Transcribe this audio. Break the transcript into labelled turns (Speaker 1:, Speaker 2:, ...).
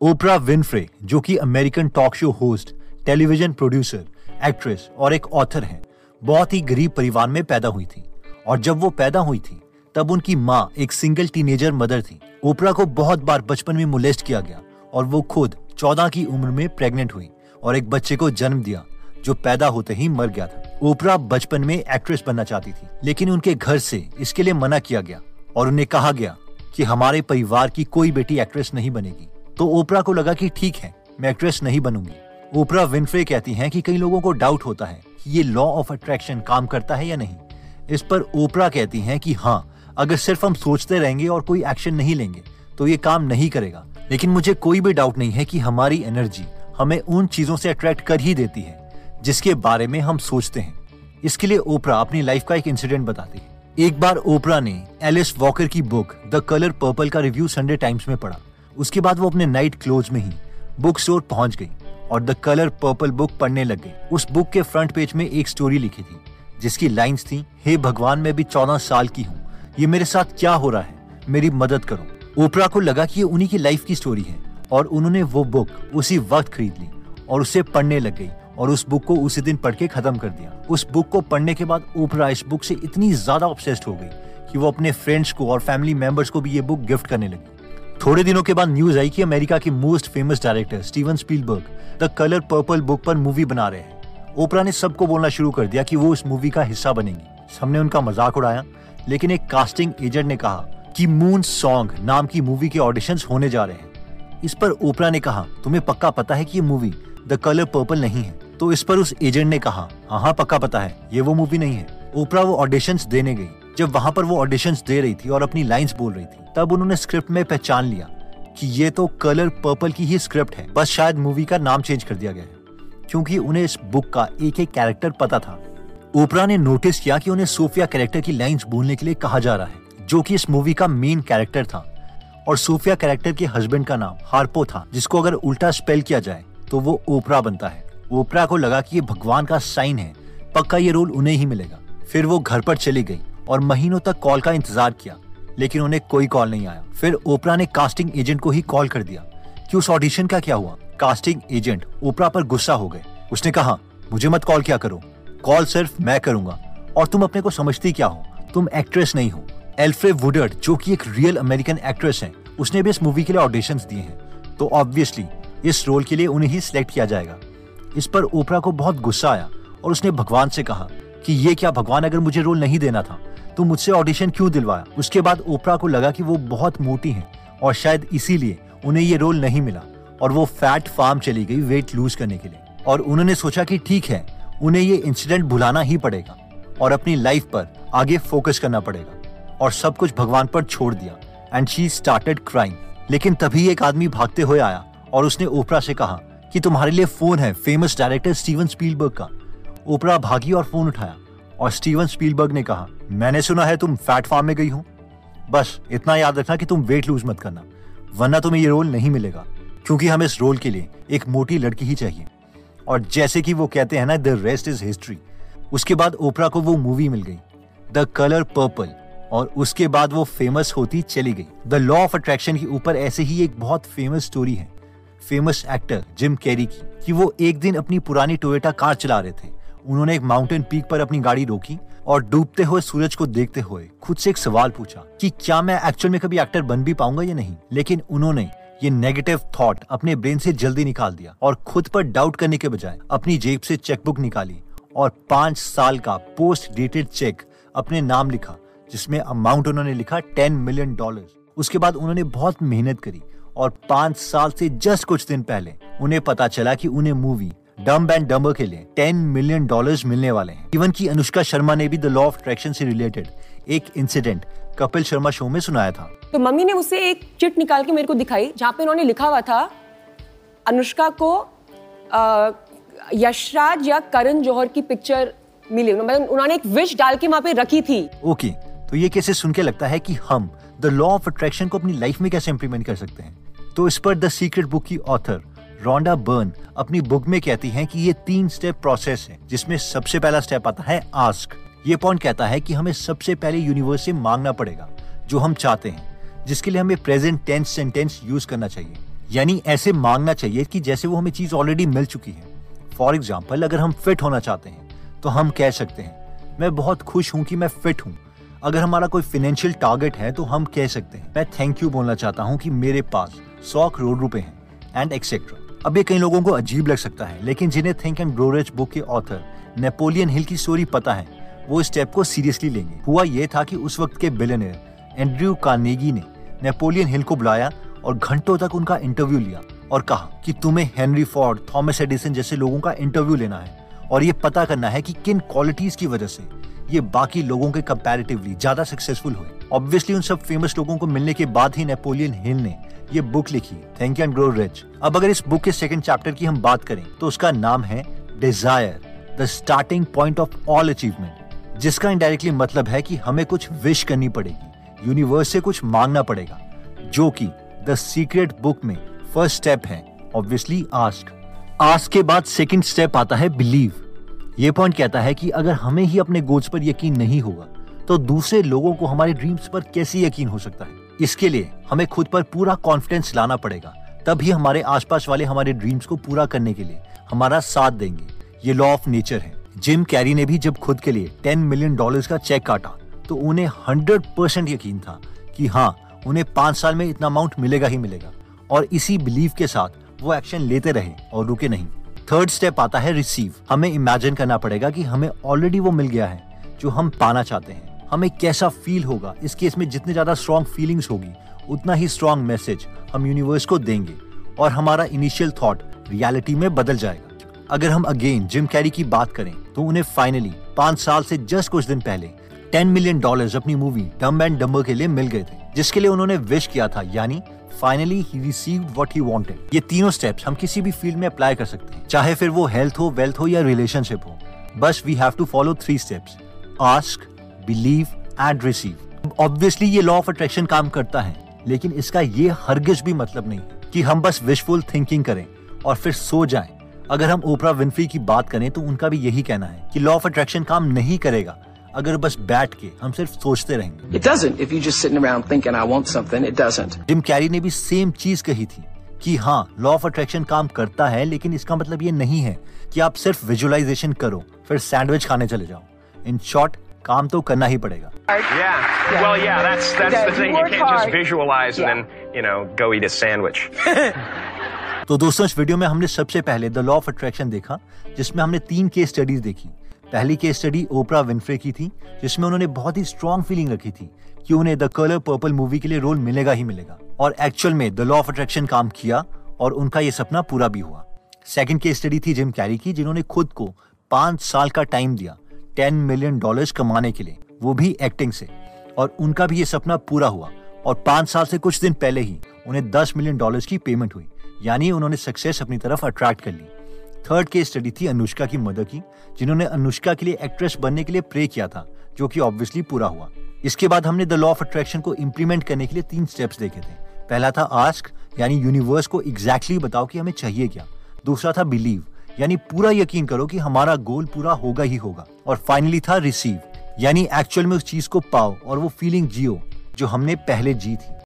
Speaker 1: ओपरा Winfrey जो कि American talk show host television producer actress और एक ऑथर हैं, बहुत ही गरीब परिवार में पैदा हुई थी। और जब वो पैदा हुई थी, तब उनकी माँ एक सिंगल टीनेजर मदर थी। ओपरा को बहुत बार बचपन में मोलेस्ट किया गया और वो खुद चौदह की उम्र में प्रेग्नेंट हुई और एक बच्चे को जन्म दिया, जो पैदा होते ही मर गया था। ओपरा बचपन में एक्ट्रेस बनना चाहती थी, लेकिन उनके घर से इसके लिए मना किया गया और उन्हें कहा गया कि हमारे परिवार की कोई बेटी एक्ट्रेस नहीं बनेगी। तो ओपरा को लगा कि ठीक है, मैं एक्ट्रेस नहीं बनूँगी। ओपरा विनफ्रे कहती हैं कि कई लोगों को डाउट होता है कि ये लॉ ऑफ़ अट्रैक्शन काम करता है या नहीं। इस पर ओपरा कहती हैं कि हाँ अगर सिर्फ़ हम सोचते रहेंगे और कोई एक्शन नहीं लेंगे तो ये काम नहीं करेगा। लेकिन मुझे कोई भी डाउट नहीं है कि हमारी एनर्जी हमें उन चीज़ों से अट्रैक्ट कर ही देती है, जिसके बारे में हम सोचते हैं। इसके लिए ओपरा अपनी लाइफ का एक इंसिडेंट बताती है। एक बार ओपरा ने एलिस वॉकर की बुक द कलर पर्पल का रिव्यू संडे टाइम्स में पढ़ा। उसके बाद वो अपने नाइट क्लोज में ही बुक स्टोर पहुँच गई और द कलर पर्पल बुक पढ़ने लग गई। उस बुक के फ्रंट पेज में एक स्टोरी लिखी थी, जिसकी लाइंस थी, हे hey भगवान, मैं भी चौदह साल की हूँ। ये मेरे साथ क्या हो रहा है? मेरी मदद करो। ओपरा को लगा कि ये उन्हीं की लाइफ की स्टोरी है और उन्होंने वो बुक उसी वक्त खरीद ली और उसे पढ़ने लग गई और उस बुक को उसी दिन पढ़ के खत्म कर दिया। उस बुक को पढ़ने के बाद ओपरा इस बुक से इतनी ज़्यादा ऑब्सेस्ड हो गई कि वो अपने फ्रेंड्स को और फैमिली मेंबर्स को भी ये बुक गिफ्ट करने लगी। थोड़े दिनों के बाद न्यूज़ आई कि अमेरिका के most famous director Steven Spielberg the Color Purple book पर मूवी बना रहे हैं। ओपरा ने सबको बोलना शुरू कर दिया कि वो इस मूवी का हिस्सा बनेंगी। सबने उनका मज़ाक उड़ाया, लेकिन एक कास्टिंग एजेंट ने कहा कि मून सॉन्ग नाम की मूवी के ऑडिशंस होने जा रहे हैं। इस पर ओपरा ने कहा, तुम्हें पक्का पता है कि ये मूवी द कलर पर्पल नहीं है? तो इस पर उस एजेंट ने कहा हाँ हाँ पक्का पता है, ये वो मूवी नहीं है। ओपरा वो ऑडिशंस देने गई। जब वहाँ पर वो ऑडिशन दे रही थी और अपनी लाइन्स बोल रही थी, तब उन्होंने स्क्रिप्ट में पहचान लिया कि ये तो कलर पर्पल की ही स्क्रिप्ट है। बस शायद मूवी का नाम चेंज कर दिया गया है, क्योंकि उन्हें इस बुक का एक एक कैरेक्टर पता था। ओपरा ने नोटिस किया कि उन्हें सोफिया कैरेक्टर की लाइंस बोलने के लिए कहा जा रहा है, जो कि इस मूवी का मेन कैरेक्टर था। और सोफिया कैरेक्टर के हस्बैंड का नाम हार्पो था, जिसको अगर उल्टा स्पेल किया जाए तो वो ओपरा बनता है। ओपरा को लगा कि ये भगवान का साइन है, पक्का ये रोल उन्हें ही मिलेगा। फिर वो घर पर चली गई। और महीनों तक कॉल का इंतज़ार किया, लेकिन उन्हें कोई कॉल नहीं आया। फिर ओपरा ने कास्टिंग एजेंट को ही कॉल कर दिया। कि उस ऑडिशन का क्या हुआ? कास्टिंग एजेंट ओपरा पर गुस्सा हो गए। उसने कहा, मुझे मत कॉल क्या करो। कॉल सिर्फ़ मैं करूँगा। और तुम अपने को समझती क्या हो? तुम एक्ट्रेस नहीं हो। एल्फ्रे वुडर्ड, जो कि एक रियल अमेरिकन एक्ट्रेस है, उसने भी इस मूवी के लिए ऑडिशन दिए हैं। तो ऑब्वियसली इस रोल के लिए उन्हें ही सिलेक्ट किया जाएगा। इस पर ओपरा को बहुत गुस्सा आया और उसने भगवान से कहा कि ये क्या, भगवान अगर मुझे रोल नहीं देना था तो मुझसे ऑडिशन क्यों दिलवाया? उसके बाद ओपरा को लगा कि वो बहुत मोटी हैं और शायद इसीलिए उन्हें ये रोल नहीं मिला और वो फैट फार्म चली गई वेट लूज करने के लिए। और उन्होंने सोचा कि ठीक है, उन्हें ये इंसिडेंट भुलाना ही पड़ेगा और अपनी लाइफ पर आगे फोकस करना पड़ेगा और सब कुछ भगवान पर छोड़ दिया। एंड शी स्टार्टेड क्राइम लेकिन तभी एक आदमी भागते हुए आया और उसने ओपरा से कहा कि तुम्हारे लिए फ़ोन है फ़ेमस डायरेक्टर स्टीवन स्पीलबर्ग का। ओपरा भागी और फ़ोन उठाया। और स्टीवन स्पीलबर्ग ने कहा, मैंने सुना है तुम फैट फार्म में गई हो। बस, इतना याद रखना कि तुम वेट लूज मत करना, वरना तुम्हें ये रोल नहीं मिलेगा, क्योंकि हमें इस रोल के लिए एक मोटी लड़की ही चाहिए। और जैसे कि वो कहते हैं ना, द रेस्ट इज़ हिस्ट्री। उसके बाद ओपरा को वो मूवी मिल गई, द कलर पर्पल। और उसके बाद वो फ़ेमस होती चली गई। द लॉ ऑफ़ अट्रैक्शन के ऊपर ऐसे ही एक बहुत फ़ेमस स्टोरी है, फ़ेमस एक्टर जिम कैरी की, कि वो एक दिन अपनी पुरानी टोयोटा कार चला रहे थे। उन्होंने एक माउंटेन पीक पर अपनी गाड़ी रोकी और डूबते हुए सूरज को देखते हुए खुद से एक सवाल पूछा कि क्या मैं एक्चुअल में कभी एक्टर बन भी पाऊँगा या नहीं? लेकिन उन्होंने ये नेगेटिव थॉट अपने ब्रेन से जल्दी निकाल दिया और खुद पर डाउट करने के बजाय अपनी जेब से चेकबुक निकाली और पाँच साल का पोस्ट डेटेड चेक अपने नाम लिखा, जिसमें अमाउंट उन्होंने लिखा टेन मिलियन डॉलर उसके बाद उन्होंने बहुत मेहनत करी और पाँच साल से जस्ट कुछ दिन पहले उन्हें पता चला कि उन्हें मूवी डम एंड डम्बर के लिए टेन मिलियन डॉलर्स मिलने वाले हैं। इवन की अनुष्का शर्मा ने भी द लॉ ऑफ़ अट्रैक्शन से रिलेटेड एक इंसिडेंट कपिल शर्मा शो में सुनाया था।
Speaker 2: तो मम्मी ने मुझसे एक चिट निकाल के मेरे को दिखाई जहाँ पे उन्होंने लिखा हुआ था अनुष्का को यशराज या करण जौहर की पिक्चर मिली। मतलब उन्होंने एक विश डाल के वहाँ पे रखी थी।
Speaker 1: ओके तो ये कैसे सुन के लगता है कि हम द लॉ ऑफ़ अट्रैक्शन को अपनी लाइफ में कैसे इम्प्लीमेंट कर सकते हैं? तो इस पर द सीक्रेट बुक की ऑथर रोंडा बर्न अपनी बुक में कहती हैं कि ये तीन स्टेप प्रोसेस है, जिसमें सबसे पहला स्टेप आता है आस्क ये पॉइंट कहता है कि हमें सबसे पहले यूनिवर्स से मांगना पड़ेगा, जो हम चाहते हैं, जिसके लिए हमें प्रेजेंट टेंस सेंटेंस यूज़ करना चाहिए। यानी ऐसे मांगना चाहिए कि जैसे वो हमें चीज़ ऑलरेडी मिल चुकी है। फॉर एग्ज़ाम्पल अगर हम फिट होना चाहते हैं तो हम कह सकते हैं, मैं बहुत खुश हूँ कि मैं फिट हूँ। अगर हमारा कोई फाइनेंशियल टारगेट है तो हम कह सकते हैं, मैं थैंक यू बोलना चाहता हूँ कि मेरे पास सौ करोड़ रुपए हैं एंड एक्सेट्रा अब ये कई लोगों को अजीब लग सकता है, लेकिन जिन्हें think and grow rich book के ऑथर नेपोलियन हिल की स्टोरी पता है, वो इस स्टेप को सीरियसली लेंगे। हुआ ये था कि उस वक्त के बिलियनर एंड्रयू कार्नेगी ने नेपोलियन हिल को बुलाया और घंटों तक उनका इंटरव्यू लिया और कहा कि तुम्हें हेनरी फोर्ड थॉमस एडिसन जैसे लोगों का इंटरव्यू लेना है और ये पता करना है कि किन क्वालिटीज की वजह से ये बाकी लोगों के कंपैरेटिवली ज़्यादा सक्सेसफुल हुए। ऑब्वियसली उन सब फ़ेमस लोगों को मिलने के बाद ही नेपोलियन हिल ने ये बुक लिखी थैंक एंड ग्रो रिच अब अगर इस बुक के सेकंड चैप्टर की हम बात करें तो उसका नाम है desire the starting point of all achievement जिसका इनडायरेक्टली मतलब है कि हमें कुछ विश करनी पड़ेगी यूनिवर्स से कुछ मांगना पड़ेगा, जो कि द सीक्रेट बुक में फ़र्स्ट स्टेप है ऑब्वियसली आस्क आस्क के बाद सेकंड स्टेप आता है बिलीव ये पॉइंट कहता है कि अगर हमें ही अपने गोल्स पर यकीन नहीं होगा तो दूसरे लोगों को हमारे ड्रीम्स पर कैसे यकीन हो सकता है? इसके लिए हमें खुद पर पूरा कॉन्फिडेंस लाना पड़ेगा। तभी हमारे आसपास वाले हमारे ड्रीम्स को पूरा करने के लिए हमारा साथ देंगे। ये लॉ ऑफ़ नेचर है। जिम कैरी ने भी जब खुद के लिए टेन मिलियन डॉलर का चेक काटा तो उन्हें हंड्रेड परसेंट यकीन था कि हाँ उन्हें पाँच साल में इतना अमाउंट मिलेगा ही मिलेगा। और इसी बिलीव के साथ वो एक्शन लेते रहे और रुके नहीं। थर्ड स्टेप आता है रिसीव हमें इमेजिन करना पड़ेगा कि हमें ऑलरेडी वो मिल गया है, जो हम पाना चाहते हैं। हमें कैसा फील होगा? इस केस में जितने ज़्यादा स्ट्रॉन्ग फीलिंग्स होगी, उतना ही स्ट्रॉन्ग मैसेज हम यूनिवर्स को देंगे और हमारा इनिशियल थॉट रियलिटी में बदल जाएगा। अगर हम अगेन जिम कैरी की बात करें तो उन्हें फाइनली पाँच साल से जस्ट कुछ दिन पहले टेन मिलियन डॉलर्स अपनी मूवी डम एंड डम्बर के लिए मिल गए थे, जिसके लिए उन्होंने विश किया था, यानी finally he received what he wanted ये तीनों स्टेप्स हम किसी भी फ़ील्ड में अप्लाई कर सकते हैं, चाहे फिर वो हेल्थ हो वेल्थ हो या रिलेशनशिप हो। बस we have to follow three steps ask believe and receive obviously ये लॉ ऑफ़ अट्रैक्शन काम करता है, लेकिन इसका ये हरगिज भी मतलब नहीं कि हम बस विशफुल थिंकिंग करें और फिर सो जाएँ। अगर हम ओपरा विनफ्री की बात करें तो उनका भी यही कहना है कि लॉ ऑफ़ अट्रैक्शन काम नहीं करेगा। अगर बस बैठ के हम सिर्फ़ सोचते रहेंगे।
Speaker 3: It doesn't if you just sitting around thinking I want something it doesn't
Speaker 1: Jim Carrey ने भी सेम चीज़ कही थी कि हाँ लॉ ऑफ़ अट्रैक्शन काम करता है लेकिन इसका मतलब ये नहीं है कि आप सिर्फ़ विजुअलाइजेशन करो फिर सैंडविच खाने चले जाओ। इन शॉर्ट काम तो करना ही पड़ेगा। तो दोस्तों इस वीडियो में हमने सबसे पहले द लॉ ऑफ़ अट्रैक्शन देखा जिसमें हमने तीन केस स्टडीज़ देखी। पहली केस स्टडी ओपरा विनफ्रे की थी, जिसमें उन्होंने बहुत ही स्ट्रॉन्ग फीलिंग रखी थी कि उन्हें द कलर पर्पल मूवी के लिए रोल मिलेगा ही मिलेगा। और एक्चुअल में द लॉ ऑफ़ अट्रैक्शन काम किया और उनका ये सपना पूरा भी हुआ। सेकंड केस स्टडी थी जिम कैरी की, जिन्होंने खुद को पाँच साल का टाइम दिया टेन मिलियन डॉलर्स कमाने के लिए, वो भी एक्टिंग से। और उनका भी ये सपना पूरा हुआ। और पाँच साल से कुछ दिन पहले ही उन्हें दस मिलियन डॉलर्स की पेमेंट हुई। यानी उन्होंने सक्सेस अपनी तरफ़ अट्रैक्ट कर ली। थर्ड केस स्टडी थी अनुष्का की मदर की, जिन्होंने अनुष्का के लिए एक्ट्रेस बनने के लिए प्रे किया था, जो कि ऑब्वियसली पूरा हुआ। इसके बाद हमने द लॉ ऑफ़ अट्रैक्शन को इम्प्लीमेंट करने के लिए तीन स्टेप्स देखे थे। पहला था आस्क यानी यूनिवर्स को एग्जैक्टली exactly बताओ कि हमें चाहिए क्या। दूसरा था बिलीव यानी पूरा यकीन करो कि हमारा गोल पूरा होगा ही होगा। और फाइनली था रिसीव यानी एक्चुअल में उस चीज़ को पाओ और वो फीलिंग जियो, जो हमने पहले जी थी।